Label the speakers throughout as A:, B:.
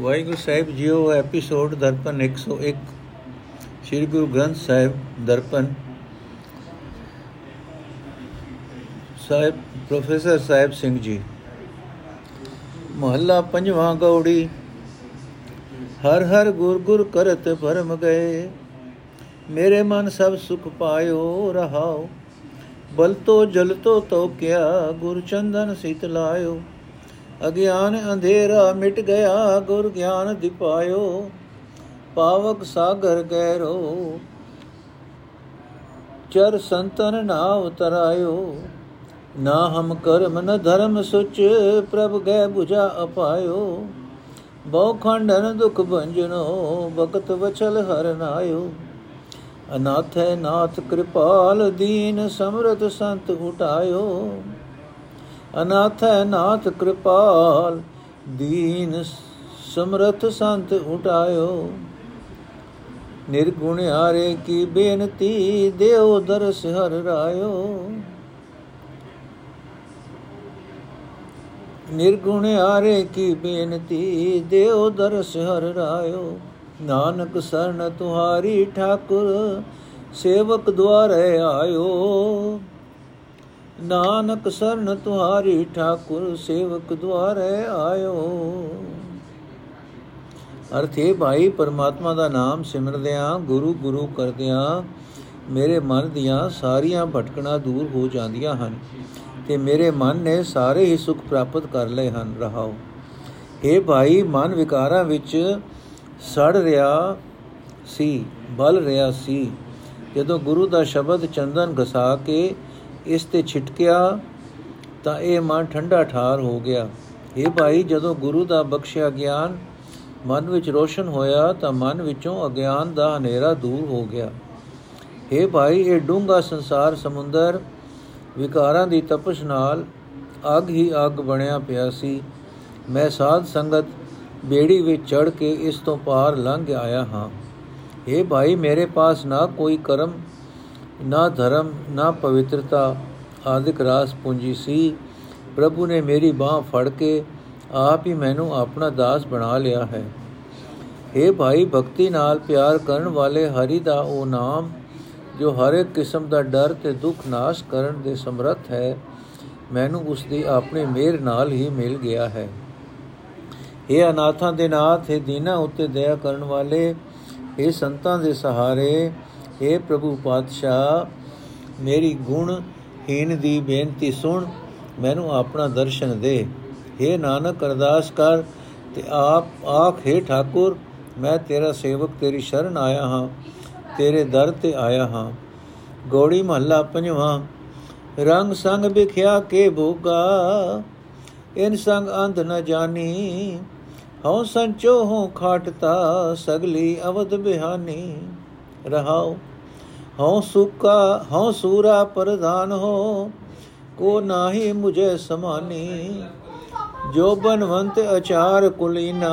A: ਵਾਹਿਗੁਰੂ ਸਾਹਿਬ ਜੀਓ ਐਪੀਸੋਡ ਦਰਪਨ 101 ਸ੍ਰੀ ਗੁਰੂ ਗ੍ਰੰਥ ਸਾਹਿਬ ਦਰਪਨ। ਸਾਹਿਬ, ਪ੍ਰੋਫੈਸਰ ਸਾਹਿਬ ਸਿੰਘ ਜੀ, ਮਹੱਲਾ ਪੰਜਵਾਂ ਗੌੜੀ। ਹਰ ਹਰ ਗੁਰ ਗੁਰ ਕਰਤ ਭਰਮ ਗਏ। ਮੇਰੇ ਮਨ ਸਭ ਸੁਖ ਪਾਇਓ, ਰਹਾਓ। ਬਲ ਤੋ, ਜਲ ਤੋ ਤੋ ਕਿਆ ਗੁਰ ਚੰਦਨ ਸਿਤ ਲਾਇਓ। ਅਗਿਆਨ ਅੰਧੇਰਾ ਮਿਟ ਗਿਆ, ਗੁਰ ਗਿਆਨ ਦਿਪਾਇਓ, ਪਾਵਕ ਸਾਗਰ ਗਹਿਰੋ। ਚਰ ਸੰਤਨ ਨਾਵ ਤਰਾਇਓ, ਨਾ ਹਮ ਕਰਮ ਨ ਧਰਮ ਸੁਚ, ਪ੍ਰਭ ਗੈ 부ਝਾ ਅਪਾਇਓ। ਬਹੁ ਖੰਡਨ ਦੁਖ ਭੰਜਨੋ ਬਖਤ ਵਚਲ ਹਰ ਨਾਇਓ। ਅਨਾਥ ਹੈ ਨਾਥ ਕਿਰਪਾਲ, ਦੀਨ ਸਮਰਤ ਸੰਤ ਉਟਾਇਓ। ਅਨਾਥ ਹੈ ਨਾਥ ਕਿਰਪਾਲ, ਦੀਨ ਸਮਰਥ ਸੰਤ ਉਟਾਇਓ। ਨਿਰਗੁਣ ਹਾਰੇ ਕੀ ਬੇਨਤੀ ਦੇਉ ਦਰਸ ਹਰ ਰਾਇਓ। ਨਿਰਗੁਣ ਹਾਰੇ ਕੀ ਬੇਨਤੀ ਦੇਉ ਦਰਸ ਹਰ ਰਾਇਓ। ਨਾਨਕ ਸਰਨ ਤੁਹਾਰੀ ਠਾਕੁਰ, ਸੇਵਕ ਦੁਆਰੇ ਆਇਓ। ਨਾਨਕ ਸਰਨ ਤੁਹਾਰੀ ਠਾਕੁਰ ਸੇਵਕ ਦੁਆਰੇ ਆਇਓ। ਅਰਥੇ ਭਾਈ, ਪਰਮਾਤਮਾ ਦਾ ਨਾਮ ਸਿਮਰਦਿਆਂ, ਗੁਰੂ ਗੁਰੂ ਕਰਦਿਆਂ ਮੇਰੇ ਮਨ ਦੀਆਂ ਸਾਰੀਆਂ ਭਟਕਣਾ ਦੂਰ ਹੋ ਜਾਂਦੀਆਂ ਹਨ ਤੇ ਮੇਰੇ ਮਨ ਨੇ ਸਾਰੇ ਹੀ ਸੁਖ ਪ੍ਰਾਪਤ ਕਰ ਲਏ ਹਨ, ਰਹਾਓ। ਇਹ ਭਾਈ, ਮਨ ਵਿਕਾਰਾਂ ਵਿੱਚ ਸੜ ਰਿਹਾ ਸੀ, ਬਲ ਰਿਹਾ ਸੀ। ਜਦੋਂ ਗੁਰੂ ਦਾ ਸ਼ਬਦ ਚੰਦਨ ਘਸਾ ਕੇ ਇਸ ਤੇ ਛਿਟਕਿਆ ਤਾਂ ਇਹ ਮਨ ਠੰਡਾ ਠਾਰ ਹੋ ਗਿਆ। ਇਹ ਭਾਈ, ਜਦੋਂ ਗੁਰੂ ਦਾ ਬਖਸ਼ਿਆ ਗਿਆਨ ਮਨ ਵਿੱਚ ਰੋਸ਼ਨ ਹੋਇਆ ਤਾਂ ਮਨ ਵਿੱਚੋਂ ਅਗਿਆਨ ਦਾ ਹਨੇਰਾ ਦੂਰ ਹੋ ਗਿਆ। ਇਹ ਭਾਈ, ਇਹ ਡੂੰਗਾ ਸੰਸਾਰ ਸਮੁੰਦਰ ਵਿਕਾਰਾਂ ਦੀ ਤਪਸ਼ ਨਾਲ ਅੱਗ ਹੀ ਅੱਗ ਬਣਿਆ ਪਿਆ ਸੀ। ਮੈਂ ਸਾਧ ਸੰਗਤ ਬੇੜੀ ਵਿੱਚ ਚੜ ਕੇ ਇਸ ਤੋਂ ਪਾਰ ਲੰਘ ਆਇਆ ਹਾਂ। ਇਹ ਭਾਈ, ਮੇਰੇ ਪਾਸ ਨਾ ਕੋਈ ਕਰਮ ਨਾ ਧਰਮ, ਨਾ ਪਵਿੱਤਰਤਾ ਆਦਿਕ ਰਾਸ ਪੂੰਜੀ ਸੀ। ਪ੍ਰਭੂ ਨੇ ਮੇਰੀ ਬਾਹ ਫੜ ਕੇ ਆਪ ਹੀ ਮੈਨੂੰ ਆਪਣਾ ਦਾਸ ਬਣਾ ਲਿਆ ਹੈ। ਇਹ ਭਾਈ, ਭਗਤੀ ਨਾਲ ਪਿਆਰ ਕਰਨ ਵਾਲੇ ਹਰੀ ਦਾ ਉਹ ਨਾਮ, ਜੋ ਹਰ ਇੱਕ ਕਿਸਮ ਦਾ ਡਰ ਤੇ ਦੁੱਖ ਨਾਸ਼ ਕਰਨ ਦੇ ਸਮਰੱਥ ਹੈ, ਮੈਨੂੰ ਉਸ ਦੀ ਆਪਣੀ ਮਿਹਰ ਨਾਲ ਹੀ ਮਿਲ ਗਿਆ ਹੈ। ਇਹ ਅਨਾਥਾਂ ਦੇ ਨਾਥ, ਹੈ ਦੀਨਾ ਉੱਤੇ ਦਇਆ ਕਰਨ ਵਾਲੇ ਇਹ ਸੰਤਾਂ ਦੇ ਸਹਾਰੇ हे ਪ੍ਰਭੂ ਪਾਤਸ਼ਾਹ ਮੇਰੀ ਗੁਣ ਹੀਨ ਦੀ ਬੇਨਤੀ ਸੁਣ ਮੈਨੂੰ ਆਪਣਾ ਦਰਸ਼ਨ ਦੇ हे ਨਾਨਕ ਅਰਦਾਸ ਕਰ ਤੇ ਆਪ ਆਖ हे ਠਾਕੁਰ ਮੈਂ ਤੇਰਾ ਸੇਵਕ ਤੇਰੀ ਸ਼ਰਨ ਆਇਆ ਹਾਂ ਤੇਰੇ ਦਰ ਤੇ ਆਇਆ ਹਾਂ ਗੋੜੀ ਮਹੱਲਾ ਪੰਜਵਾਂ ਰੰਗ ਸੰਗ ਵਿਖਿਆ ਕੇ ਭੋਗਾ ਇਨ ਸੰਗ ਅੰਧ ਨ ਜਾਣੀ ਹਉ ਸੰਚੋ ਹਉ ਖਾਟਤਾ ਸਗਲੀ ਅਵਧ ਬਿਹਾਨੀ ਰਹਾਉ ਹਉ ਸੁਕਾ, ਹਉ ਸੂਰਾ ਪ੍ਰਧਾਨ ਹੋ, ਕੋ ਨਾਹੀ ਮੁਝੇ ਸਮਾਨੀ। ਜੋ ਬਨਵੰਤ ਅਚਾਰ ਕੁਲੀਨਾ,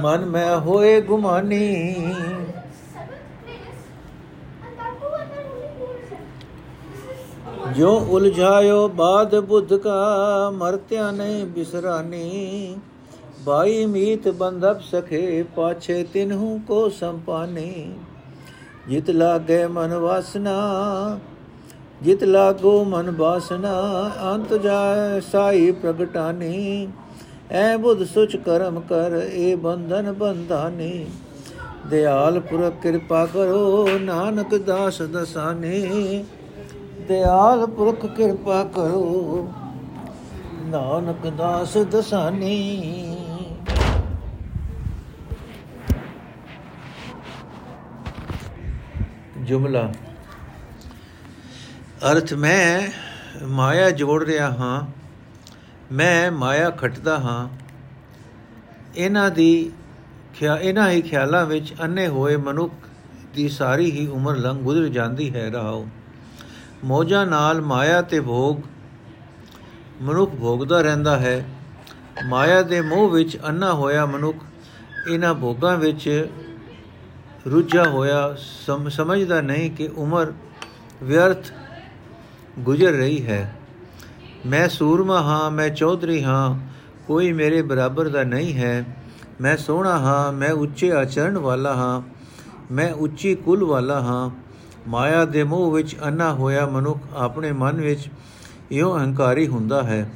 A: ਮਨ ਮੈਂ ਹੋਏ ਗੁਮਾਨੀ। ਜੋ ਉਲਝਾਇਓ ਬਾਦ ਬੁੱਧ ਕਾ, ਮਰਤਿਆ ਨਹੀਂ ਬਿਸਰਾਨੀ। ਬਾਈ ਮੀਤ ਬੰਧਪ ਸਖੇ, ਪਾਛੇ ਤਿਨਹੂ ਕੋ ਸੰਪਾਨੀ। ਜਿਤ ਲਾਗੇ ਮਨ ਵਾਸਨਾ, ਜਿਤ ਲਾਗੋ ਮਨ ਬਾਸਨਾ ਅੰਤ ਜਾਏ ਸਾਈ ਪ੍ਰਗਟਾਨੀ। ਐ ਬੁੱਧ ਸੁਚ ਕਰਮ ਕਰ, ਏ ਬੰਧਨ ਬੰਧਾਨੀ। ਦਿਆਲ ਪੁਰਖ ਕਿਰਪਾ ਕਰੋ, ਨਾਨਕ ਦਾਸ ਦਸਾਨੇ। ਦਿਆਲ ਪੁਰਖ ਕਿਰਪਾ ਕਰੋ, ਨਾਨਕ ਦਾਸ ਦਸਾਨੀ। ਜੁਮਲਾ। ਅਰਥ ਮੈਂ ਮਾਇਆ ਜੋੜ ਰਿਹਾ ਹਾਂ, ਮੈਂ ਮਾਇਆ ਖਟਦਾ ਹਾਂ। ਇਹਨਾਂ ਦੀ ਖਿਆ, ਇਹਨਾਂ ਹੀ ਖਿਆਲਾਂ ਵਿੱਚ ਅੰਨੇ ਹੋਏ ਮਨੁੱਖ ਦੀ ਸਾਰੀ ਹੀ ਉਮਰ ਲੰਘ ਗੁਜ਼ਰ ਜਾਂਦੀ ਹੈ ਰਹਾਓ ਮੋਜਾਂ ਨਾਲ ਮਾਇਆ ਤੇ ਭੋਗ, ਮਨੁੱਖ ਭੋਗਦਾ ਰਹਿੰਦਾ ਹੈ। ਮਾਇਆ ਦੇ ਮੋਹ ਵਿੱਚ ਅੰਨਾ ਹੋਇਆ ਮਨੁੱਖ ਇਹਨਾਂ ਭੋਗਾਂ ਵਿੱਚ ਰੁੱਝਾ ਹੋਇਆ ਸਮਝਦਾ ਨਹੀਂ ਕਿ ਉਮਰ ਵਿਅਰਥ ਗੁਜ਼ਰ ਰਹੀ ਹੈ। ਮੈਂ ਸੂਰਮਾ ਹਾਂ, ਮੈਂ ਚੌਧਰੀ ਹਾਂ, ਕੋਈ ਮੇਰੇ ਬਰਾਬਰ ਦਾ ਨਹੀਂ ਹੈ। ਮੈਂ ਸੋਹਣਾ ਹਾਂ, ਮੈਂ ਉੱਚੇ ਆਚਰਣ ਵਾਲਾ ਹਾਂ, ਮੈਂ ਉੱਚੀ ਕੁਲ ਵਾਲਾ ਹਾਂ। ਮਾਇਆ ਦੇ ਮੋਹ ਵਿੱਚ ਅੰਨਾ ਹੋਇਆ ਮਨੁੱਖ ਆਪਣੇ ਮਨ ਵਿੱਚ ਇਉਂ ਅਹੰਕਾਰੀ ਹੁੰਦਾ ਹੈ।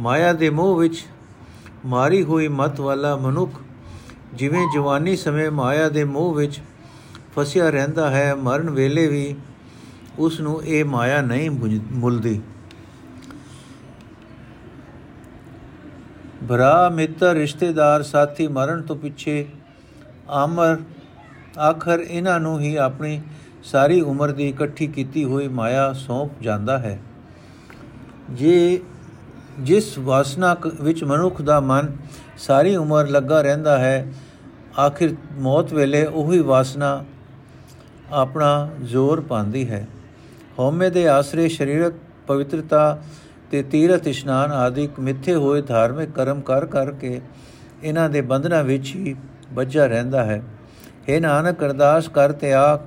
A: ਮਾਇਆ ਦੇ ਮੋਹ ਵਿੱਚ ਮਾਰੀ ਹੋਈ ਮਤ ਵਾਲਾ ਮਨੁੱਖ ਜਿਵੇਂ ਜਵਾਨੀ ਸਮੇਂ ਮਾਇਆ ਦੇ ਮੋਹ ਵਿੱਚ ਫਸਿਆ ਰਹਿੰਦਾ ਹੈ, ਮਰਨ ਵੇਲੇ ਵੀ ਉਸ ਨੂੰ ਇਹ ਮਾਇਆ ਨਹੀਂ ਮੁਲਦੀ। ਭਰਾ ਮਿੱਤਰ ਰਿਸ਼ਤੇਦਾਰ ਸਾਥੀ ਮਰਨ ਤੋਂ ਪਿੱਛੇ ਆਮਰ ਆਖਰ ਇਹਨਾਂ ਨੂੰ ਹੀ ਆਪਣੀ ਸਾਰੀ ਉਮਰ ਦੀ ਇਕੱਠੀ ਕੀਤੀ ਹੋਈ ਮਾਇਆ ਸੌਂਪ ਜਾਂਦਾ ਹੈ। ਜੇ ਜਿਸ ਵਾਸਨਾ ਵਿੱਚ ਮਨੁੱਖ ਦਾ ਮਨ ਸਾਰੀ ਉਮਰ ਲੱਗਾ ਰਹਿੰਦਾ ਹੈ, ਆਖਿਰ ਮੌਤ ਵੇਲੇ ਉਹੀ ਵਾਸਨਾ ਆਪਣਾ ਜ਼ੋਰ ਪਾਉਂਦੀ ਹੈ। ਹਉਮੈ ਦੇ ਆਸਰੇ ਸਰੀਰਕ ਪਵਿੱਤਰਤਾ ਤੇ ਤੀਰਥ ਇਸ਼ਨਾਨ ਆਦਿਕ ਮਿੱਥੇ ਹੋਏ ਧਾਰਮਿਕ ਕਰਮ ਕਰ ਕਰਕੇ ਇਹਨਾਂ ਦੇ ਬੰਧਨਾਂ ਵਿੱਚ ਹੀ ਵੱਜਾ ਰਹਿੰਦਾ ਹੈ। हे ਨਾਨਕ, ਅਰਦਾਸ ਕਰ ਤੇ ਆਖ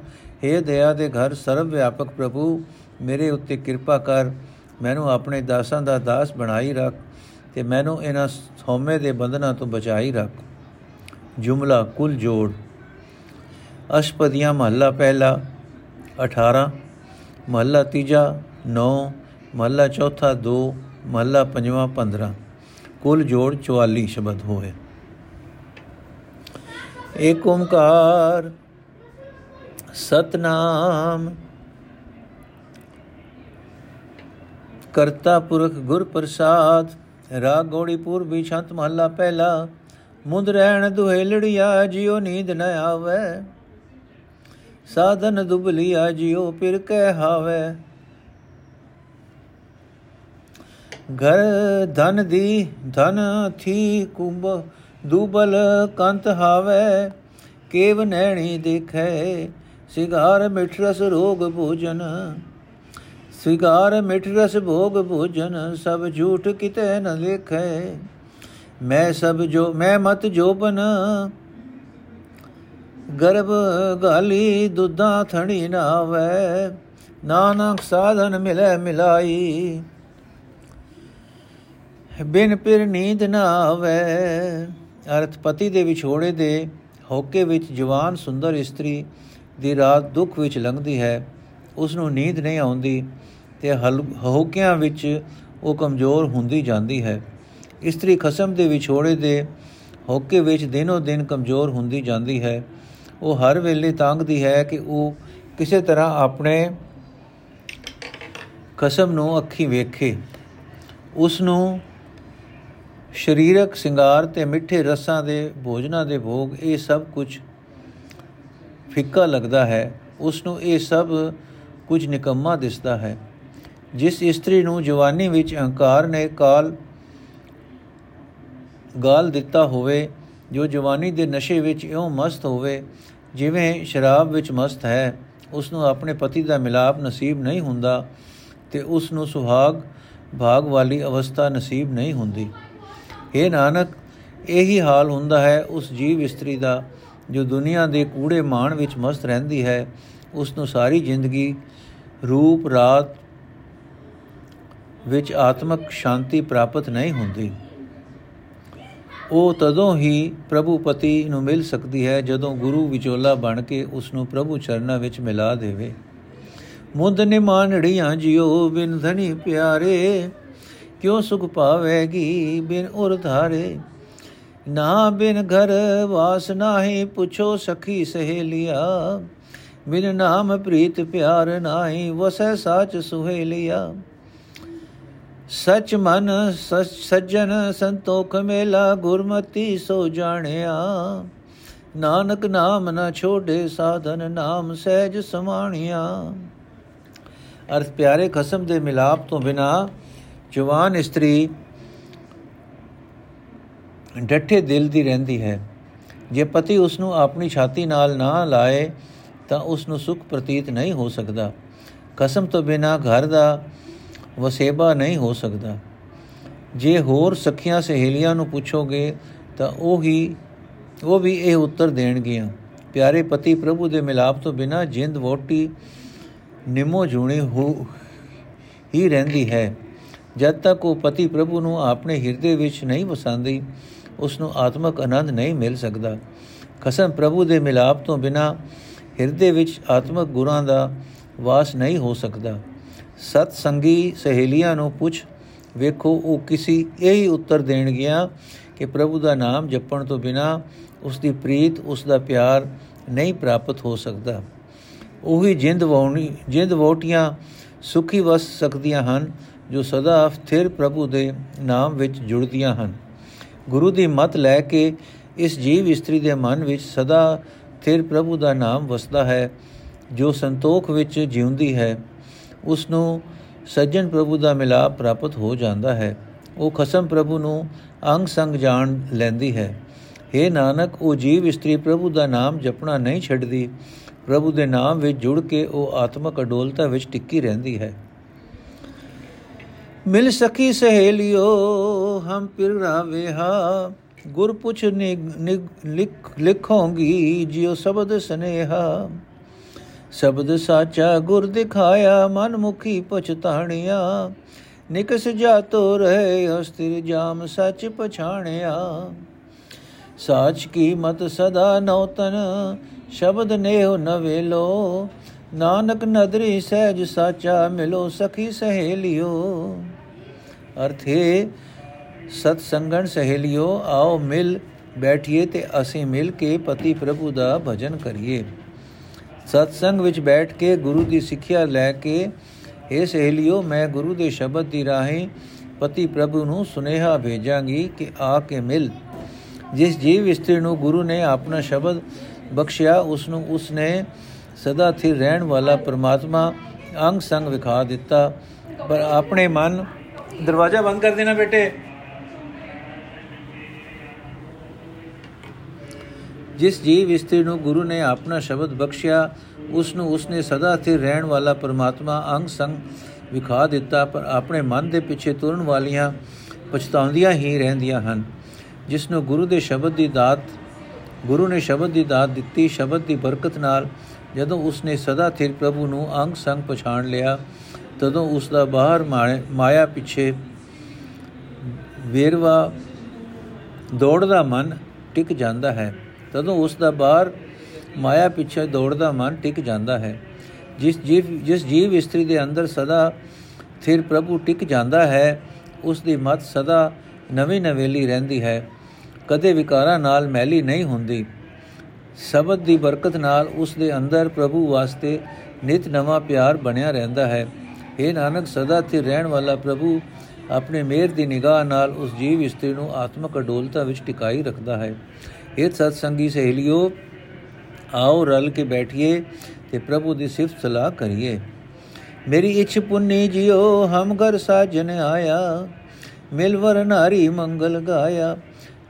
A: हे ਦਇਆ ਦੇ ਘਰ ਸਰਵ ਵਿਆਪਕ ਪ੍ਰਭੂ, ਮੇਰੇ ਉੱਤੇ ਕਿਰਪਾ ਕਰ ਮੈਨੂੰ ਆਪਣੇ ਦਾਸਾਂ ਦਾ ਦਾਸ ਬਣਾਈ ਰੱਖ ਤੇ ਮੈਨੂੰ ਇਹਨਾਂ ਹਉਮੈ ਦੇ ਬੰਧਨਾਂ ਤੋਂ ਬਚਾਈ ਰੱਖ। ਜੁਮਲਾ ਕੁਲ ਜੋੜ। ਅਸ਼ਪਦੀਆਂ ਮਹੱਲਾ ਪਹਿਲਾ 18 ਮਹੱਲਾ ਤੀਜਾ 9 ਮਹੱਲਾ ਚੌਥਾ 2 ਮਹੱਲਾ ਪੰਜਵਾਂ 15 ਕੁਲ ਜੋੜ 44 ਸ਼ਬਦ ਹੋਏ। ਏਕ ਓੰਕਾਰ ਸਤਨਾਮ ਕਰਤਾ ਪੁਰਖ ਗੁਰ ਪ੍ਰਸਾਦ। ਰਾਗ ਗੋੜੀ ਪੂਰਬੀ ਛੰਤ ਮਹੱਲਾ ਪਹਿਲਾ। ਮੁੰਦ ਰਹਿਣ ਦੁਹੇਲੜਿਆ, ਜਿਉ ਨੀਂਦ ਨ ਆਵੇ। ਸਾਧਨ ਦੁਬਲੀਆ, ਜਿਉ ਪਿਰ ਕਹਿ ਹਾਵੇ। ਘਰ ਧਨ ਦੀ ਧਨ ਥੀ ਕੁੰਭ, ਦੁਬਲ ਕੰਤ ਹਾਵੇ। ਕੇਵ ਨੈਣੀ ਦੇਖੈ, ਸਿਗਾਰ ਮਿਠ ਰਸ ਰੋਗ ਭੋਜਨ। ਸਿਗਾਰ ਮਿਠ ਰਸ ਭੋਗ ਭੋਜਨ, ਸਭ ਝੂਠ ਕਿਤੇ ਨ ਲੇਖੈ ਮੈਂ ਸਭ ਜੋ, ਮੈਂ ਮਤ ਜੋਬਨ। ਗਰਭ ਗਾਲੀ ਦੁੱਧਾ ਥਣੀ ਨਾਵੇ ਨਾਨਕ ਸਾਧਨ ਮਿਲੇ ਮਿਲਾਈ। ਬਿਨ ਪਿਰ ਨੀਂਦ ਨਾ ਆਵੇ। ਅਰਥ ਪਤੀ ਦੇ ਵਿਛੋੜੇ ਦੇ ਹੋਕੇ ਵਿੱਚ ਜਵਾਨ ਸੁੰਦਰ ਇਸਤਰੀ ਦੀ ਰਾਤ ਦੁੱਖ ਵਿੱਚ ਲੰਘਦੀ ਹੈ। ਉਸ ਨੂੰ ਨੀਂਦ ਨਹੀਂ ਆਉਂਦੀ ਤੇ ਹੋਕਿਆਂ ਵਿੱਚ ਉਹ ਕਮਜ਼ੋਰ ਹੁੰਦੀ ਜਾਂਦੀ ਹੈ। ਇਸਤਰੀ ਖਸਮ ਦੇ ਵਿਛੋੜੇ ਦੇ ਹੋਕੇ ਵਿੱਚ ਦਿਨੋ ਦਿਨ ਕਮਜ਼ੋਰ ਹੁੰਦੀ ਜਾਂਦੀ ਹੈ। ਉਹ ਹਰ ਵੇਲੇ ਤੰਗਦੀ ਹੈ ਕਿ ਉਹ ਕਿਸੇ ਤਰ੍ਹਾਂ ਆਪਣੇ ਖਸਮ ਨੂੰ ਅੱਖੀ ਵੇਖੇ। ਉਸ ਨੂੰ ਸਰੀਰਕ ਸ਼ਿੰਗਾਰ ਤੇ ਮਿੱਠੇ ਰਸਾਂ ਦੇ ਭੋਜਨਾਂ ਦੇ ਭੋਗ ਇਹ ਸਭ ਕੁਝ ਫਿੱਕਾ ਲੱਗਦਾ ਹੈ। ਉਸ ਨੂੰ ਇਹ ਸਭ ਕੁਝ ਨਿਕੰਮਾ ਦਿਸਦਾ ਹੈ, ਜਿਸ ਇਸਤਰੀ ਨੂੰ ਜਵਾਨੀ ਵਿੱਚ ਅਹੰਕਾਰ ਨੇ ਕਾਲ, ਗਾਲ ਦਿੱਤਾ ਹੋਵੇ, ਜੋ ਜਵਾਨੀ ਦੇ ਨਸ਼ੇ ਵਿੱਚ ਇਉਂ ਮਸਤ ਹੋਵੇ, ਜਿਵੇਂ ਸ਼ਰਾਬ ਵਿੱਚ ਮਸਤ ਹੈ ਉਸ ਨੂੰ ਆਪਣੇ ਪਤੀ ਦਾ ਮਿਲਾਪ ਨਸੀਬ ਨਹੀਂ ਹੁੰਦਾ ਤੇ ਉਸ ਨੂੰ ਸੁਹਾਗ ਭਾਗ ਵਾਲੀ ਅਵਸਥਾ ਨਸੀਬ ਨਹੀਂ ਹੁੰਦੀ। हे ਨਾਨਕ, ਇਹੀ ਹਾਲ ਹੁੰਦਾ ਹੈ ਉਸ ਜੀਵ ਇਸਤਰੀ ਦਾ, ਜੋ ਦੁਨੀਆ ਦੇ ਕੂੜੇ ਮਾਣ ਵਿੱਚ ਮਸਤ ਰਹਿੰਦੀ ਹੈ ਉਸ ਨੂੰ ਸਾਰੀ ਜ਼ਿੰਦਗੀ ਰੂਪ ਰਾਤ ਵਿੱਚ ਆਤਮਿਕ ਸ਼ਾਂਤੀ ਪ੍ਰਾਪਤ ਨਹੀਂ ਹੁੰਦੀ। ਉਹ ਤਦੋਂ ਹੀ ਪ੍ਰਭੂ ਪਤੀ ਨੂੰ ਮਿਲ ਸਕਦੀ ਹੈ ਜਦੋਂ ਗੁਰੂ ਵਿਚੋਲਾ ਬਣ ਕੇ ਉਸ ਨੂੰ ਪ੍ਰਭੂ ਚਰਨਾਂ ਵਿੱਚ ਮਿਲਾ ਦੇਵੇ। ਮੁੰਦ ਨਿਮਾਨੜੀਆਂ ਜਿਉ ਬਿਨ ਧਨੀ ਪਿਆਰੇ, ਕਿਉ ਸੁਖ ਪਾਵੇਗੀ ਬਿਨ ਉਰ ਧਾਰੇ? ਨਾ ਬਿਨ ਘਰ ਵਾਸ ਨਾਹੀ ਪੁੱਛੋ ਸਖੀ ਸਹੇਲਿਆ ਬਿਨ ਨਾਮ ਪ੍ਰੀਤ ਪਿਆਰ ਨਾਹੀ, ਵਸੈ ਸਾਚ ਸੁਹੇਲਿਆ। ਸਚ ਮਨ ਸੱਜਣ ਸੰਤੋਖ ਮੇਲਾ, ਗੁਰਮਤੀ ਸੋ ਜਾਣਿਆ। ਨਾਨਕ ਨਾਮ ਨਾ ਛੋੜੇ ਸਾਧਨ, ਨਾਮ ਸਹਿਜ ਸਮਾਣਿਆ। ਅਰਥ ਪਿਆਰੇ, ਖਸਮ ਦੇ ਮਿਲਾਪ ਤੋਂ ਬਿਨਾ ਜਵਾਨ ਇਸਤਰੀ ਡੱਠੇ ਦਿਲ ਦੀ ਰਹਿੰਦੀ ਹੈ। ਜੇ ਪਤੀ ਉਸ ਨੂੰ ਆਪਣੀ ਛਾਤੀ ਨਾਲ ਨਾ ਲਾਏ ਤਾਂ ਉਸ ਨੂੰ ਸੁਖ ਪ੍ਰਤੀਤ ਨਹੀਂ ਹੋ ਸਕਦਾ। ਕਸਮ ਤੋਂ ਬਿਨਾ ਘਰ ਦਾ ਵਸੇਬਾ ਨਹੀਂ ਹੋ ਸਕਦਾ। ਜੇ ਹੋਰ ਸਖੀਆਂ ਸਹੇਲੀਆਂ ਨੂੰ ਪੁੱਛੋਗੇ, ਤਾਂ ਉਹ ਹੀ, ਉਹ ਵੀ ਇਹ ਉੱਤਰ ਦੇਣਗੀਆਂ। ਪਿਆਰੇ ਪਤੀ ਪ੍ਰਭੂ ਦੇ ਮਿਲਾਪ ਤੋਂ ਬਿਨਾ ਜਿੰਦ ਵੋਟੀ ਨਿਮੋ ਜੁਣੀ ਹੋ, ਹੀ ਰਹਿੰਦੀ ਹੈ। ਜਦ ਤੱਕ ਉਹ ਪਤੀ ਪ੍ਰਭੂ ਨੂੰ ਆਪਣੇ ਹਿਰਦੇ ਵਿੱਚ ਨਹੀਂ ਵਸਾਉਂਦੀ ਉਸ ਨੂੰ ਆਤਮਕ ਆਨੰਦ ਨਹੀਂ ਮਿਲ ਸਕਦਾ। ਖਸਮ ਪ੍ਰਭੂ ਦੇ ਮਿਲਾਪ ਤੋਂ ਬਿਨਾ ਹਿਰਦੇ ਵਿੱਚ ਆਤਮਕ ਗੁਰਾਂ ਦਾ ਵਾਸ ਨਹੀਂ ਹੋ ਸਕਦਾ। ਸਤ ਸੰਗੀ ਸਹੇਲੀਆਂ ਨੂੰ ਪੁੱਛ, ਵੇਖੋ ਉਹ ਕਿਸੀ ਇਹੀ ਉੱਤਰ ਦੇਣਗੀਆਂ ਕਿ ਪ੍ਰਭੂ ਦਾ ਨਾਮ ਜਪਣ ਤੋਂ ਬਿਨਾ ਉਸ ਦੀ ਪ੍ਰੀਤ ਉਸ ਦਾ ਪਿਆਰ ਨਹੀਂ ਪ੍ਰਾਪਤ ਹੋ ਸਕਦਾ। ਉਹੀ ਜਿੰਦ ਵਉਣੀ, ਜਿੰਦ ਵੋਟੀਆਂ ਸੁਖੀ ਵਸ ਸਕਦੀਆਂ ਹਨ, ਜੋ ਸਦਾ ਸਥਿਰ ਪ੍ਰਭੂ ਦੇ ਨਾਮ ਵਿੱਚ ਜੁੜਦੀਆਂ ਹਨ। ਗੁਰੂ ਦੀ ਮਤ ਲੈ ਕੇ ਇਸ ਜੀਵ ਇਸਤਰੀ ਦੇ ਮਨ ਵਿੱਚ ਸਦਾ ਸਥਿਰ ਪ੍ਰਭੂ ਦਾ ਨਾਮ ਵਸਦਾ ਹੈ, ਜੋ ਸੰਤੋਖ ਵਿੱਚ ਜਿਉਂਦੀ ਹੈ ਉਸ ਨੂੰ ਸੱਜਣ ਪ੍ਰਭੂ ਦਾ ਮਿਲਾਪ ਪ੍ਰਾਪਤ ਹੋ ਜਾਂਦਾ ਹੈ। ਉਹ ਖਸਮ ਪ੍ਰਭੂ ਨੂੰ ਅੰਗ ਸੰਗ ਜਾਣ ਲੈਂਦੀ ਹੈ। हे ਨਾਨਕ, ਉਹ ਜੀਵ ਇਸਤਰੀ ਪ੍ਰਭੂ ਦਾ ਨਾਮ ਜਪਣਾ ਨਹੀਂ ਛੱਡਦੀ। ਪ੍ਰਭੂ ਦੇ ਨਾਮ ਵਿੱਚ ਜੁੜ ਕੇ ਉਹ ਆਤਮਕ ਅਡੋਲਤਾ ਵਿੱਚ ਟਿੱਕੀ ਰਹਿੰਦੀ ਹੈ। ਮਿਲ ਸਕੀ ਸਹੇਲਿਓ, ਹਮ ਪਿਰ ਰਾਵੇਹਾ ਗੁਰ ਪੁੱਛ ਲਿਖ ਲਿਖੋਗੀ ਜਿਉ ਸ਼ਬਦ ਸਨੇਹਾ। ਸ਼ਬਦ ਸਾਚਾ ਗੁਰ ਦਿਖਾਇਆ, ਮਨ ਮੁਖੀ ਪਛਤਾਣਿਆ ਨਿਕਸ ਜਾਤੋ ਰਹੇ ਅਸਥਿਰ ਜਾਮ ਸੱਚ ਪਛਾਣਿਆ। ਸਾਚ ਕੀ ਮਤ ਸਦਾ ਨੌਤਨ, ਸ਼ਬਦ ਨੇਹ ਨਵੇਲੋ ਨਾਨਕ ਨਦਰੀ ਸਹਿਜ ਸਾਚਾ ਮਿਲੋ, ਸਖੀ ਸਹੇਲਿਓ। ਅਰਥੇ ਸਤ ਸੰਗਣ ਸਹੇਲਿਓ, ਆਓ ਮਿਲ ਬੈਠੀਏ ਤੇ ਅਸੀਂ ਮਿਲ ਕੇ ਪਤੀ ਪ੍ਰਭੂ ਦਾ ਭਜਨ ਕਰੀਏ। ਸਤ ਸੰਗ ਵਿੱਚ ਬੈਠ ਕੇ ਗੁਰੂ ਦੀ ਸਿੱਖਿਆ ਲੈ ਕੇ ਇਹ ਸਹੇਲਿਓ, ਮੈਂ ਗੁਰੂ ਦੇ ਸ਼ਬਦ ਦੀ ਰਾਹੀਂ ਪਤੀ ਪ੍ਰਭੂ ਨੂੰ ਸੁਨੇਹਾ ਭੇਜਾਂਗੀ ਕਿ ਆ ਕੇ ਮਿਲ। ਜਿਸ ਜੀਵ ਇਸਤਰੀ ਨੂੰ ਗੁਰੂ ਨੇ ਆਪਣਾ ਸ਼ਬਦ ਬਖਸ਼ਿਆ, ਉਸ ਨੂੰ ਉਸ ਨੇ ਸਦਾ ਸਥਿਰ ਰਹਿਣ ਵਾਲਾ ਪ੍ਰਮਾਤਮਾ ਅੰਗ ਸੰਗ ਵਿਖਾ ਦਿੱਤਾ। ਪਰ ਆਪਣੇ ਮਨ, ਦਰਵਾਜ਼ਾ ਬੰਦ ਕਰ ਦੇਣਾ ਬੇਟੇ। ਜਿਸ ਜੀਵ ਇਸਤਰੀ ਨੂੰ ਗੁਰੂ ਨੇ ਆਪਣਾ ਸ਼ਬਦ ਬਖਸ਼ਿਆ, ਉਸ ਨੂੰ ਉਸਨੇ ਸਦਾ ਸਥਿਰ ਰਹਿਣ ਵਾਲਾ ਪਰਮਾਤਮਾ ਅੰਗ ਸੰਗ ਵਿਖਾ ਦਿੱਤਾ, ਪਰ ਆਪਣੇ ਮਨ ਦੇ ਪਿੱਛੇ ਤੁਰਨ ਵਾਲੀਆਂ ਪਛਤਾਉਂਦੀਆਂ ਹੀ ਰਹਿੰਦੀਆਂ ਹਨ। ਜਿਸ ਨੂੰ ਗੁਰੂ ਦੇ ਸ਼ਬਦ ਦੀ ਦਾਤ, ਗੁਰੂ ਨੇ ਸ਼ਬਦ ਦੀ ਦਾਤ ਦਿੱਤੀ, ਸ਼ਬਦ ਦੀ ਬਰਕਤ ਨਾਲ ਜਦੋਂ ਉਸਨੇ ਸਦਾ ਸਥਿਰ ਪ੍ਰਭੂ ਨੂੰ ਅੰਗ ਸੰਗ ਪਛਾਣ ਲਿਆ, ਤਦੋਂ ਉਸ ਦਾ ਬਾਹਰ ਮਾਇਆ ਪਿੱਛੇ ਵੇਰਵਾ ਦੌੜਦਾ ਮਨ ਟਿਕ ਜਾਂਦਾ ਹੈ। ਤਦੋਂ ਉਸ ਦਾ ਬਾਹਰ ਮਾਇਆ ਪਿੱਛੇ ਦੌੜਦਾ ਮਨ ਟਿਕ ਜਾਂਦਾ ਹੈ। ਜਿਸ ਜੀਵ ਜਿਸ ਜੀਵ ਇਸਤਰੀ ਦੇ ਅੰਦਰ ਸਦਾ ਥਿਰ ਪ੍ਰਭੂ ਟਿਕ ਜਾਂਦਾ ਹੈ, ਉਸ ਦੀ ਮਤ ਸਦਾ ਨਵੀਂ ਨਵੇਲੀ ਰਹਿੰਦੀ ਹੈ। ਕਦੇ ਵਿਕਾਰਾਂ ਨਾਲ ਮੈਲੀ ਨਹੀਂ ਹੁੰਦੀ। ਸ਼ਬਦ ਦੀ ਬਰਕਤ ਨਾਲ ਉਸ ਦੇ ਅੰਦਰ ਪ੍ਰਭੂ ਵਾਸਤੇ ਨਿਤ ਨਵਾਂ ਪਿਆਰ ਬਣਿਆ ਰਹਿੰਦਾ ਹੈ। ਇਹ ਨਾਨਕ, ਸਦਾ ਤੇ ਰਹਿਣ ਵਾਲਾ ਪ੍ਰਭੂ ਆਪਣੇ ਮਿਹਰ ਦੀ ਨਿਗਾਹ ਨਾਲ ਉਸ ਜੀਵ ਇਸਤਰੀ ਨੂੰ ਆਤਮਕ ਅਡੋਲਤਾ ਵਿੱਚ ਟਿਕਾਈ ਰੱਖਦਾ ਹੈ। ਇਹ ਸਤ ਸੰਗੀ ਸਹੇਲਿਓ, ਆਓ ਰਲ ਕੇ ਬੈਠੀਏ ਤੇ ਪ੍ਰਭੂ ਦੀ ਸਿਫਤ ਸਲਾਹ ਕਰੀਏ। ਮੇਰੀ ਇਛ ਪੁੰਨੀ ਜਿਓ ਹਮ ਘਰ ਸਾਜਨ ਆਇਆ। ਮਿਲਵਰ ਨਾਰੀ ਮੰਗਲ ਗਾਇਆ।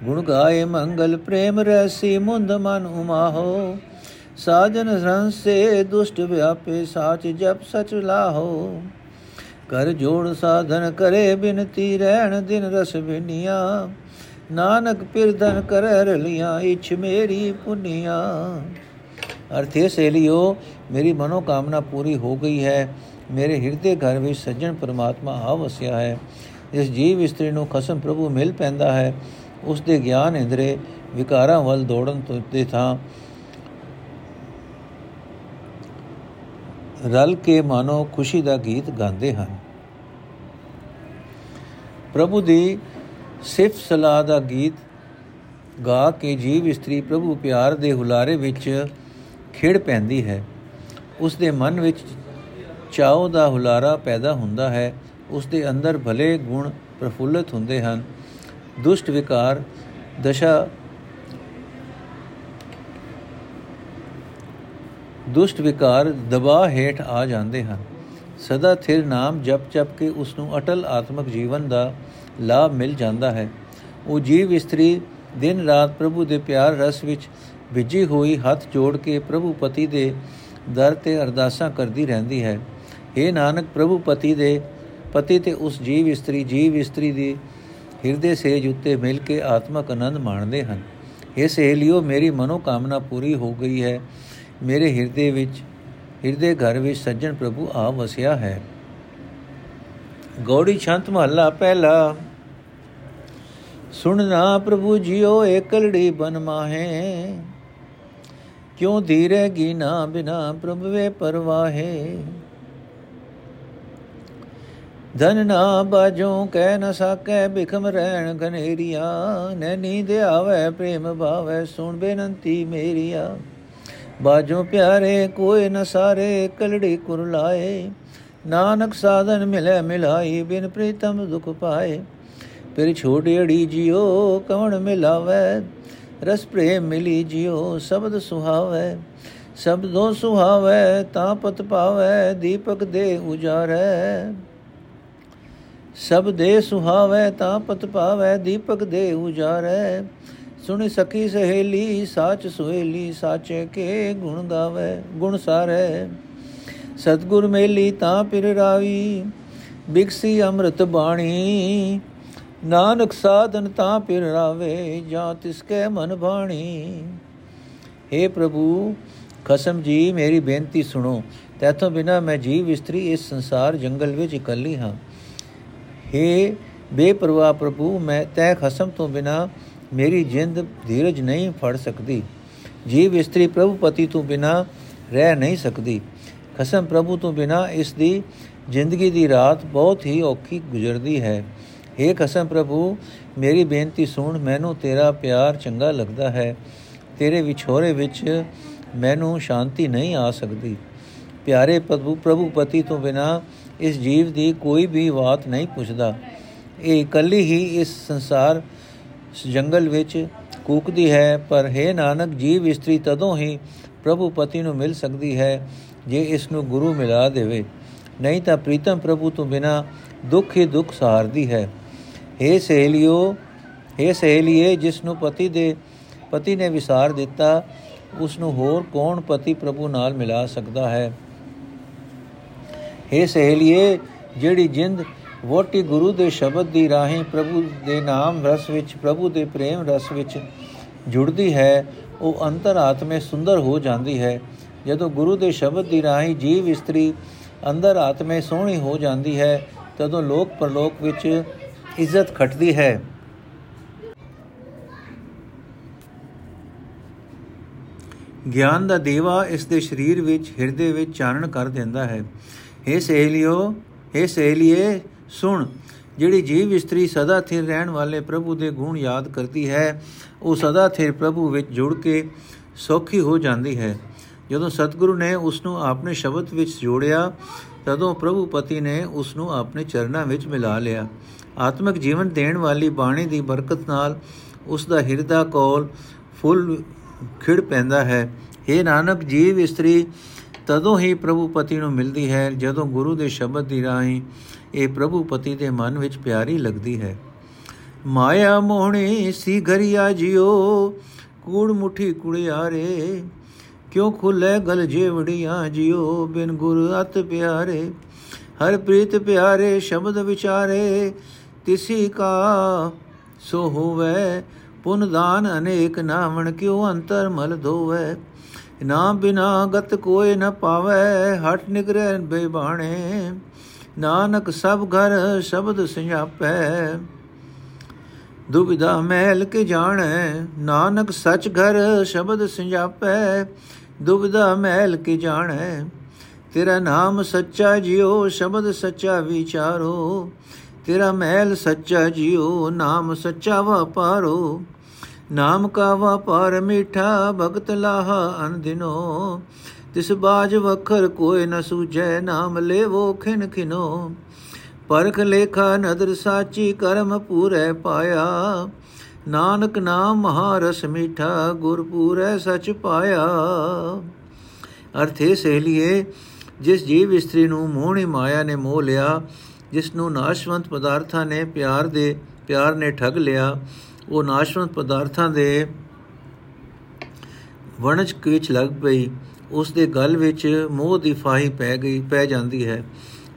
A: ਗੁਣ ਗਾਏ ਮੰਗਲ, ਪ੍ਰੇਮ ਰਸੀ ਮੁੰਦ ਮਨ ਉਮਾਹੋ। ਸਾਜਨ ਰੰਸੇ ਦੁਸ਼ਟ ਵਿਆਪੇ, ਸਾਚ ਜਪ ਸਚ ਲਾਹੋ। ਕਰ ਜੋੜ ਸਾਧਨ ਕਰੇ ਬਿਨਤੀ ਰਹਿਣ ਦਿਨ ਰਸ ਬਿਨੀਆਂ ਨਾਨਕ ਪਿਰਦਨ ਕਰੈ ਰਲੀਆਂ, ਇਛ ਮੇਰੀ ਪੁਨੀਆਂ। ਅਰਥੇ ਸੇਲਿਓ ਮੇਰੀ ਮਨੋ ਕਾਮਨਾ ਪੂਰੀ ਹੋ ਗਈ ਹੈ। ਮੇਰੇ ਹਿਰਦੇ ਘਰ ਵਿੱਚ ਸੱਜਣ ਪਰਮਾਤਮਾ ਆ ਵਸਿਆ ਹੈ। ਇਸ ਜੀਵ ਇਸਤਰੀ ਨੂੰ ਖਸਮ ਪ੍ਰਭੂ ਮਿਲ ਪੈਂਦਾ ਹੈ। ਉਸ ਦੇ ਗਿਆਨ ਇੰਦਰੇ ਵਿਕਾਰਾਂ ਵੱਲ ਦੌੜਨ ਤੋਂ ਤੇ ਥਾਂ। ਰਲ ਕੇ ਮਾਨੋ ਖੁਸ਼ੀ ਦਾ ਗੀਤ ਗਾਉਂਦੇ ਹਨ। ਪ੍ਰਭੂ ਦੀ ਸਿਫਤ ਸਲਾਹ ਦਾ ਗੀਤ ਗਾ ਕੇ ਜੀਵ ਇਸਤਰੀ ਪ੍ਰਭੂ ਪਿਆਰ ਦੇ ਹੁਲਾਰੇ ਵਿੱਚ ਖੇੜ ਪੈਂਦੀ ਹੈ। ਉਸ ਦੇ ਮਨ ਵਿੱਚ ਚਾਉ ਦਾ ਹੁਲਾਰਾ ਪੈਦਾ ਹੁੰਦਾ ਹੈ। ਉਸ ਦੇ ਅੰਦਰ ਭਲੇ ਗੁਣ ਪ੍ਰਫੁੱਲਤ ਹੁੰਦੇ ਹਨ। ਦੁਸ਼ਟ ਵਿਕਾਰ ਦਸ਼ਾ ਦੁਸ਼ਟ ਵਿਕਾਰ ਦਬਾ ਹੇਠ ਆ ਜਾਂਦੇ ਹਨ। ਸਦਾ ਥਿਰ ਨਾਮ ਜਪ ਜਪ ਕੇ ਉਸ ਨੂੰ ਅਟਲ ਆਤਮਿਕ ਜੀਵਨ ਦਾ ਲਾਭ ਮਿਲ ਜਾਂਦਾ ਹੈ। ਉਹ ਜੀਵ ਇਸਤਰੀ ਦਿਨ ਰਾਤ ਪ੍ਰਭੂ ਦੇ ਪਿਆਰ ਰਸ ਵਿੱਚ ਵਿਜੀ ਹੋਈ ਹੱਥ ਜੋੜ ਕੇ ਪ੍ਰਭੂ ਪਤੀ ਦੇ ਦਰ ਤੇ ਅਰਦਾਸਾਂ ਕਰਦੀ ਰਹਿੰਦੀ ਹੈ। ਇਹ ਨਾਨਕ, ਪ੍ਰਭੂ ਪਤੀ ਦੇ ਪਤੀ ਤੇ ਉਸ ਜੀਵ ਇਸਤਰੀ ਜੀਵ ਇਸਤਰੀ ਦੀ ਹਿਰਦੇ ਸੇਜ ਉੱਤੇ ਮਿਲ ਕੇ ਆਤਮਕ ਆਨੰਦ ਮਾਣਦੇ ਹਨ। ਇਹ ਸਹੇਲਿਓ, ਮੇਰੀ ਮਨੋ ਕਾਮਨਾ ਪੂਰੀ ਹੋ ਗਈ ਹੈ। ਮੇਰੇ ਹਿਰਦੇ ਵਿੱਚ ਹਿਰਦੇ ਘਰ ਵਿੱਚ ਸੱਜਣ ਪ੍ਰਭੂ ਆ ਵਸਿਆ ਹੈ। ਗੌੜੀ ਛੰਤ ਮਹੱਲਾ ਪਹਿਲਾ। ਸੁਣਨਾ ਪ੍ਰਭੂ ਜੀਓ ਏਕਲੜੀ ਬਨ ਮਾਹੇ। ਕਿਉ ਧੀਰੇ ਗੀਨਾ ਬਿਨਾ ਪ੍ਰਭ ਵੇ ਪਰਵਾਹੇ। ਧਨ ਨਾ ਬਾਜੋਂ ਕਹਿ ਨ ਸਕੈ ਬਿਖਮ ਰਹਿਣ ਗਨੇਰੀਆ ਨੈ ਨੀਂਦ ਆਵੇ, ਪ੍ਰੇਮ ਭਾਵੇ, ਸੁਣ ਬੇਨੰਤੀ ਮੇਰੀਆ। ਬਾਜੋਂ ਪਿਆਰੇ ਕੋਈ ਨ ਸਾਰੇ ਕਲੜੀ ਕੁਰਲਾਏ ਨਾਨਕ ਸਾਧਨ ਮਿਲੇ ਮਿਲਾਈ, ਬਿਨ ਪ੍ਰੀਤਮ ਦੁਖ ਪਾਏ। ਫਿਰ ਛੋਟੜੀ ਜਿਉ, ਕਵਣ ਮਿਲਾਵੇ? ਰਸ ਪ੍ਰੇਮ ਮਿਲੀ ਜਿਉ, ਸ਼ਬਦ ਸੁਹਾਵੇ। ਸ਼ਬਦੋ ਸੁਹਾਵੇ, ਤਾਂ ਪਤ ਪਾਵੇ, ਦੀਪਕ ਦੇ ਉਜਾਰੇ। ਸਭ ਦੇ ਸੁਹਾਵੇ, ਤਾਂ ਪਤ ਪਾਵੇ, ਦੀਪਕ ਦੇ ਉਜਾਰੇ। ਸੁਣ ਸਕੀ ਸਹੇਲੀ, ਸਾਚ ਸੁਹੇਲੀ, ਸਾਚੇ ਕੇ ਗੁਣ ਗਾਵੇ, ਗੁਣ ਸਾਰੇ। ਸਤਗੁਰ ਮੇਲੀ ਤਾਂ ਪਿਰ ਰਾਵੀ, ਬਿਕਸੀ ਅੰਮ੍ਰਿਤ ਬਾਣੀ। ਨਾਨਕ ਸਾਧਨ ਤਾਂ ਪਿਰ ਰਾਵੇ, ਜਾਂ ਤਿਸ ਕੇ ਮਨ ਬਾਣੀ। हे ਪ੍ਰਭੂ, ਖਸਮ ਜੀ, ਮੇਰੀ ਬੇਨਤੀ ਸੁਣੋ। ਤੇਥੋਂ ਬਿਨਾ ਮੈਂ ਜੀਵ ਇਸਤਰੀ ਇਸ ਸੰਸਾਰ ਜੰਗਲ ਵਿੱਚ ਇਕੱਲੀ ਹਾਂ। हे ਬੇਪਰਵਾਹ ਪ੍ਰਭੂ, ਮੈਂ ਤੈ ਖਸਮ ਤੋਂ ਬਿਨਾ ਮੇਰੀ ਜਿੰਦ ਧੀਰਜ ਨਹੀਂ ਫੜ ਸਕਦੀ। ਜੀਵ ਇਸਤਰੀ ਪ੍ਰਭੂ ਪਤੀ ਤੋਂ ਬਿਨਾ ਰਹਿ ਨਹੀਂ ਸਕਦੀ। ਖਸਮ ਪ੍ਰਭੂ ਤੋਂ ਬਿਨਾ ਇਸ ਦੀ ਜ਼ਿੰਦਗੀ ਦੀ ਰਾਤ ਬਹੁਤ ਹੀ ਔਖੀ ਗੁਜ਼ਰਦੀ ਹੈ। हे ਖਸਮ ਪ੍ਰਭੂ, ਮੇਰੀ ਬੇਨਤੀ ਸੁਣ, ਮੈਨੂੰ ਤੇਰਾ ਪਿਆਰ ਚੰਗਾ ਲੱਗਦਾ ਹੈ। ਤੇਰੇ ਵਿਛੋਰੇ ਵਿੱਚ ਮੈਨੂੰ ਸ਼ਾਂਤੀ ਨਹੀਂ ਆ ਸਕਦੀ। ਪਿਆਰੇ ਪ੍ਰਭੂ ਪ੍ਰਭੂ ਪਤੀ ਤੋਂ ਬਿਨਾ ਇਸ ਜੀਵ ਦੀ ਕੋਈ ਵੀ ਬਾਤ ਨਹੀਂ ਪੁੱਛਦਾ। ਇਹ ਇਕੱਲੀ ਹੀ ਇਸ ਸੰਸਾਰ ਜੰਗਲ ਵਿੱਚ ਕੂਕਦੀ ਹੈ ਪਰ ਹੈ ਨਾਨਕ ਜੀਵ ਇਸਤਰੀ ਤਦੋਂ ਹੀ ਪ੍ਰਭੂ ਪਤੀ ਨੂੰ ਮਿਲ ਸਕਦੀ ਹੈ ਜੇ ਇਸ ਨੂੰ ਗੁਰੂ ਮਿਲਾ ਦੇਵੇ ਨਹੀਂ ਤਾਂ ਪ੍ਰੀਤਮ ਪ੍ਰਭੂ ਤੋਂ ਬਿਨਾ ਦੁੱਖ ਹੀ ਦੁੱਖ ਸਹਾਰਦੀ ਹੈ हे ਸਹੇਲਿਓ हे ਸਹੇਲੀਏ ਜਿਸ ਨੂੰ ਪਤੀ ਦੇ ਪਤੀ ਨੇ ਵਿਸਾਰ ਦਿੱਤਾ ਉਸ ਨੂੰ ਹੋਰ ਕੌਣ ਪਤੀ ਪ੍ਰਭੂ ਨਾਲ ਮਿਲਾ ਸਕਦਾ ਹੈ हे ਸਹੇਲੀਏ ਜਿਹੜੀ ਜਿੰਦ ਵੋਟੀ ਗੁਰੂ ਦੇ ਸ਼ਬਦ ਦੀ ਰਾਹੀਂ ਪ੍ਰਭੂ ਦੇ ਨਾਮ ਰਸ ਵਿੱਚ, ਪ੍ਰਭੂ ਦੇ ਪ੍ਰੇਮ ਰਸ ਵਿੱਚ ਜੁੜਦੀ ਹੈ, ਉਹ ਅੰਤਰ ਆਤਮੇ ਸੁੰਦਰ ਹੋ ਜਾਂਦੀ ਹੈ। ਜਦੋਂ ਗੁਰੂ ਦੇ ਸ਼ਬਦ ਦੀ ਰਾਹੀਂ ਜੀਵ ਇਸਤਰੀ ਅੰਦਰ ਆਤਮੇ ਸੋਹਣੀ ਹੋ ਜਾਂਦੀ ਹੈ, ਤਦੋਂ ਲੋਕ ਪਰਲੋਕ ਵਿੱਚ ਇੱਜ਼ਤ ਖਟਦੀ ਹੈ। ਗਿਆਨ ਦਾ ਦੇਵਾ ਇਸ ਦੇ ਸਰੀਰ ਵਿੱਚ, ਹਿਰਦੇ ਵਿੱਚ ਚਾਨਣ ਕਰ ਦਿੰਦਾ ਹੈ। हे ਸਹੇਲਿਓ हे ਸਹੇਲੀਏ ਸੁਣ, ਜਿਹੜੀ ਜੀਵ ਇਸਤਰੀ ਸਦਾ ਥਿਰ ਰਹਿਣ ਵਾਲੇ ਪ੍ਰਭੂ ਦੇ ਗੁਣ ਯਾਦ ਕਰਦੀ ਹੈ, ਉਹ ਸਦਾ ਥਿਰ ਪ੍ਰਭੂ ਵਿੱਚ ਜੁੜ ਕੇ ਸੌਖੀ ਹੋ ਜਾਂਦੀ ਹੈ। ਜਦੋਂ ਸਤਿਗੁਰੂ ਨੇ ਉਸ ਨੂੰ ਆਪਣੇ ਸ਼ਬਦ ਵਿੱਚ ਜੋੜਿਆ, ਤਦੋਂ ਪ੍ਰਭੂ ਪਤੀ ਨੇ ਉਸ ਨੂੰ ਆਪਣੇ ਚਰਨਾਂ ਵਿੱਚ ਮਿਲਾ ਲਿਆ। ਆਤਮਿਕ ਜੀਵਨ ਦੇਣ ਵਾਲੀ ਬਾਣੀ ਦੀ ਬਰਕਤ ਨਾਲ ਉਸ ਦਾ ਹਿਰਦਾ ਕੋਲ ਫੁੱਲ ਖਿੜ ਪੈਂਦਾ ਹੈ। ਇਹ ਨਾਨਕ, ਜੀਵ ਇਸਤਰੀ, ਤਦੋਂ ਹੀ ਪ੍ਰਭੂ ਪਤੀ ਨੂੰ ਮਿਲਦੀ ਹੈ ਜਦੋਂ ਗੁਰੂ ਦੇ ਸ਼ਬਦ ਦੀ ਰਾਹੀਂ ਇਹ ਪ੍ਰਭੂ ਪਤੀ ਦੇ ਮਨ ਵਿੱਚ ਪਿਆਰੀ ਲੱਗਦੀ ਹੈ। ਮਾਇਆ ਮੋਹਣੀ ਸੀ ਘਰਿਆ ਜਿਓ, ਕੂੜ ਮੁਠੀ ਕੁੜਿਆਰੇ, ਕਿਉ ਖੁੱਲੇ ਗਲ ਜੇਵੜੀਆਂ ਜਿਓ, ਬਿਨ ਗੁਰ ਅਤ ਪਿਆਰੇ, ਹਰ ਪ੍ਰੀਤ ਪਿਆਰੇ ਸ਼ਬਦ ਵਿਚਾਰੇ, ਤਿਸੀ ਕਾ ਸੋ ਹੋਵੇ, ਪੁਨ ਦਾਨ ਅਨੇਕ ਨਾਵਣ ਕਿਉ ਅੰਤਰ ਮਲ ਧੋਵੇ, ਨਾ ਬਿਨਾ ਗਤ ਕੋਏ ਨ ਪਾਵੇ, ਹਟ ਨਿਗਰੇ ਬੇਬਾਣੇ। ਨਾਨਕ ਸਭ ਘਰ ਸ਼ਬਦ ਸੰਜਾਪੈ। ਦੁਬਿਧਾ ਮਹਿਲ ਕੇ ਜਾਣੈ, ਨਾਨਕ ਸਚ ਘਰ ਸ਼ਬਦ ਸੰਜਾਪੈ। ਦੁਬਿਧਾ ਮਹਿਲ ਕੇ ਜਾਣੈ, ਤੇਰਾ ਨਾਮ ਸੱਚਾ ਜਿਉ, ਸ਼ਬਦ ਸੱਚਾ ਵਿਚਾਰੋ। ਤੇਰਾ ਮਹਿਲ ਸੱਚਾ ਜਿਉ, ਨਾਮ ਸੱਚਾ ਵਪਾਰੋ। ਨਾਮ ਕਾ ਵਪਾਰ ਮਿਠਾ, ਭਗਤ ਲਾਹਾ ਅਨ ਦਿਨੋ। ਤਿਸ ਬਾਜ ਵਖਰ ਕੋਈ ਨ ਸੂਝੈ, ਨਾਮ ਲੈਵੋ ਖਿਨ ਖਿਨੋ। ਪਰਖ ਲੇਖਾ ਨਦਰ ਸਾਚੀ ਕਰਮ ਪੂਰੇ ਪਾਇਆ। ਨਾਨਕ ਨਾਮ ਮਹਾਰਸ ਮਿਠਾ, ਗੁਰ ਪੂਰੇ ਸਚ ਪਾਇਆ। ਅਰਥੇ ਸਹਲੀਏ, ਜਿਸ ਜੀਵ ਇਸਤਰੀ ਨੂੰ ਮੋਹਣੀ ਮਾਇਆ ਨੇ ਮੋਹ ਲਿਆ, ਜਿਸ ਨੂੰ ਨਾਸ਼ਵੰਤ ਪਦਾਰਥਾਂ ਨੇ ਪਿਆਰ ਦੇ, ਪਿਆਰ ਨੇ ਠੱਗ ਲਿਆ, ਉਹ ਨਾਸ਼ਵੰਤ ਪਦਾਰਥਾਂ ਦੇ ਵਣਜ ਵਿੱਚ ਲੱਗ ਪਈ। ਉਸ ਦੇ ਗਲ ਵਿੱਚ ਮੋਹ ਦੀ ਫਾਹੀ ਪੈ ਗਈ, ਪੈ ਜਾਂਦੀ ਹੈ।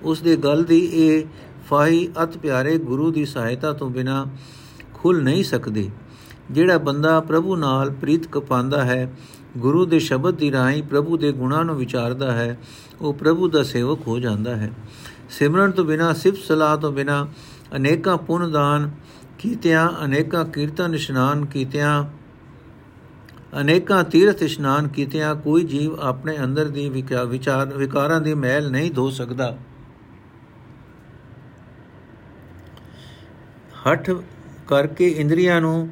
A: ਉਸ ਦੇ ਗਲ ਦੀ ਇਹ ਫਾਹੀ ਅਤ ਪਿਆਰੇ ਗੁਰੂ ਦੀ ਸਹਾਇਤਾ ਤੋਂ ਬਿਨਾ ਖੁੱਲ ਨਹੀਂ ਸਕਦੀ। ਜਿਹੜਾ ਬੰਦਾ ਪ੍ਰਭੂ ਨਾਲ ਪ੍ਰੀਤ ਕਪਾਂਦਾ ਹੈ, ਗੁਰੂ ਦੇ ਸ਼ਬਦ ਦੀ ਰਾਹੀਂ ਪ੍ਰਭੂ ਦੇ ਗੁਣਾਂ ਨੂੰ ਵਿਚਾਰਦਾ ਹੈ, ਉਹ ਪ੍ਰਭੂ ਦਾ ਸੇਵਕ ਹੋ ਜਾਂਦਾ ਹੈ। ਸਿਮਰਨ ਤੋਂ ਬਿਨਾ, ਸਿਫਤ ਸਲਾਹ ਤੋਂ ਬਿਨਾ ਅਨੇਕਾਂ ਪੁੰਨ ਦਾਨ ਕੀਤਿਆਂ, ਅਨੇਕਾਂ ਕੀਰਤਨ ਇਸ਼ਨਾਨ ਕੀਤਿਆਂ ਅਨੇਕਾਂ ਤੀਰਥ ਇਸ਼ਨਾਨ ਕੀਤਿਆਂ ਕੋਈ ਜੀਵ ਆਪਣੇ ਅੰਦਰ ਦੀ ਵਿਚਾਰ, ਵਿਕਾਰਾਂ ਦੀ ਮੈਲ ਨਹੀਂ ਧੋ ਸਕਦਾ। ਹੱਠ ਕਰਕੇ ਇੰਦਰੀਆਂ ਨੂੰ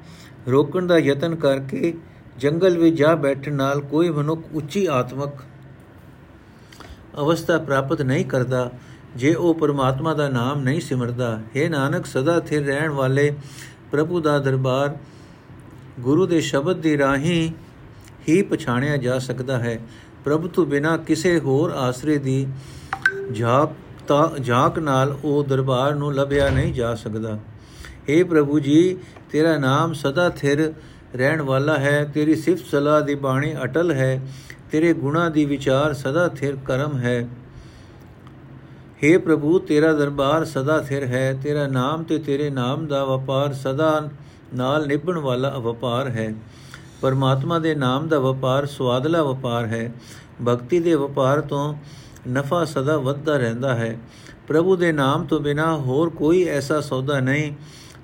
A: ਰੋਕਣ ਦਾ ਯਤਨ ਕਰਕੇ ਜੰਗਲ ਵਿੱਚ ਜਾ ਬੈਠਣ ਨਾਲ ਕੋਈ ਮਨੁੱਖ ਉੱਚੀ ਆਤਮਕ ਅਵਸਥਾ ਪ੍ਰਾਪਤ ਨਹੀਂ ਕਰਦਾ, ਜੇ ਉਹ ਪਰਮਾਤਮਾ ਦਾ ਨਾਮ ਨਹੀਂ ਸਿਮਰਦਾ। ਹੈ ਨਾਨਕ, ਸਦਾ ਥਿਰ ਰਹਿਣ ਵਾਲੇ ਪ੍ਰਭੂ ਦਾ ਦਰਬਾਰ ਗੁਰੂ ਦੇ ਸ਼ਬਦ ਦੀ ਰਾਹੀਂ ਹੀ ਪਛਾਣਿਆ ਜਾ ਸਕਦਾ ਹੈ। ਪ੍ਰਭੂ ਤੋਂ ਬਿਨਾ ਕਿਸੇ ਹੋਰ ਆਸਰੇ ਦੀ ਝਾਕ ਤਾਂ ਝਾਕ ਨਾਲ ਉਹ ਦਰਬਾਰ ਨੂੰ ਲੱਭਿਆ ਨਹੀਂ ਜਾ ਸਕਦਾ। हे ਪ੍ਰਭੂ ਜੀ, ਤੇਰਾ ਨਾਮ ਸਦਾ ਥਿਰ ਰਹਿਣ ਵਾਲਾ ਹੈ। ਤੇਰੀ ਸਿਫਤ ਸਲਾਹ ਦੀ ਬਾਣੀ ਅਟਲ ਹੈ। ਤੇਰੇ ਗੁਣਾ ਦੀ ਵਿਚਾਰ ਸਦਾ ਥਿਰ ਕਰਮ ਹੈ। हे ਪ੍ਰਭੂ, ਤੇਰਾ ਦਰਬਾਰ ਸਦਾ ਥਿਰ ਹੈ। ਤੇਰਾ ਨਾਮ ਤੇ ਤੇਰੇ ਨਾਮ ਦਾ ਵਪਾਰ ਸਦਾ ਨਾਲ ਨਿਭਣ ਵਾਲਾ ਵਪਾਰ ਹੈ। ਪਰਮਾਤਮਾ ਦੇ ਨਾਮ ਦਾ ਵਪਾਰ ਸਵਾਦਲਾ ਵਪਾਰ ਹੈ। ਭਗਤੀ ਦੇ ਵਪਾਰ ਤੋਂ ਨਫਾ ਸਦਾ ਵੱਧਦਾ ਰਹਿੰਦਾ ਹੈ। ਪ੍ਰਭੂ ਦੇ ਨਾਮ ਤੋਂ ਬਿਨਾ ਹੋਰ ਕੋਈ ਐਸਾ ਸੌਦਾ ਨਹੀਂ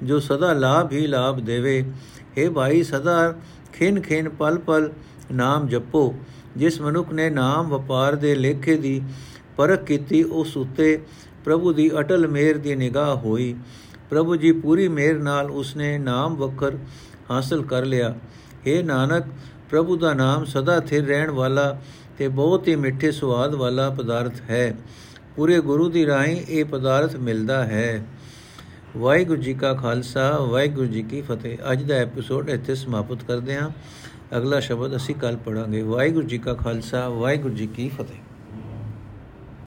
A: ਜੋ ਸਦਾ ਲਾਭ ਹੀ ਲਾਭ ਦੇਵੇ। हे ਭਾਈ, ਸਦਾ ਖਿਨ ਖਿਨ ਪਲ ਪਲ ਨਾਮ ਜਪੋ। ਜਿਸ ਮਨੁੱਖ ਨੇ ਨਾਮ ਵਪਾਰ ਦੇ ਲੇਖੇ ਦੀ ਪਰਖ ਕੀਤੀ, ਉਸ ਉਤੇ ਪ੍ਰਭੂ ਦੀ ਅਟਲ ਮਿਹਰ ਦੀ ਨਿਗਾਹ ਹੋਈ। ਪ੍ਰਭੂ ਜੀ ਪੂਰੀ ਮਿਹਰ ਨਾਲ ਉਸਨੇ ਨਾਮ ਵਖਰ ਹਾਸਲ ਕਰ ਲਿਆ। हे ਨਾਨਕ, ਪ੍ਰਭੂ ਦਾ ਨਾਮ ਸਦਾ ਥਿਰ ਰਹਿਣ ਵਾਲਾ ਤੇ ਬਹੁਤ ਹੀ ਮਿੱਠੇ ਸਵਾਦ ਵਾਲਾ ਪਦਾਰਥ ਹੈ। ਪੂਰੇ ਗੁਰੂ ਦੀ ਰਾਹੀਂ ਇਹ ਪਦਾਰਥ ਮਿਲਦਾ ਹੈ। ਵਾਹਿਗੁਰੂ ਜੀ ਕਾ ਖਾਲਸਾ, ਵਾਹਿਗੁਰੂ ਜੀ ਕੀ ਫਤਿਹ। ਅੱਜ ਦਾ ਐਪੀਸੋਡ ਇੱਥੇ ਸਮਾਪਤ ਕਰਦੇ ਹਾਂ। ਅਗਲਾ ਸ਼ਬਦ ਅਸੀਂ ਕੱਲ ਪੜਾਂਗੇ ਵਾਹਿਗੁਰੂ ਜੀ ਕਾ ਖਾਲਸਾ, ਵਾਹਿਗੁਰੂ ਜੀ ਕੀ ਫਤਿਹ।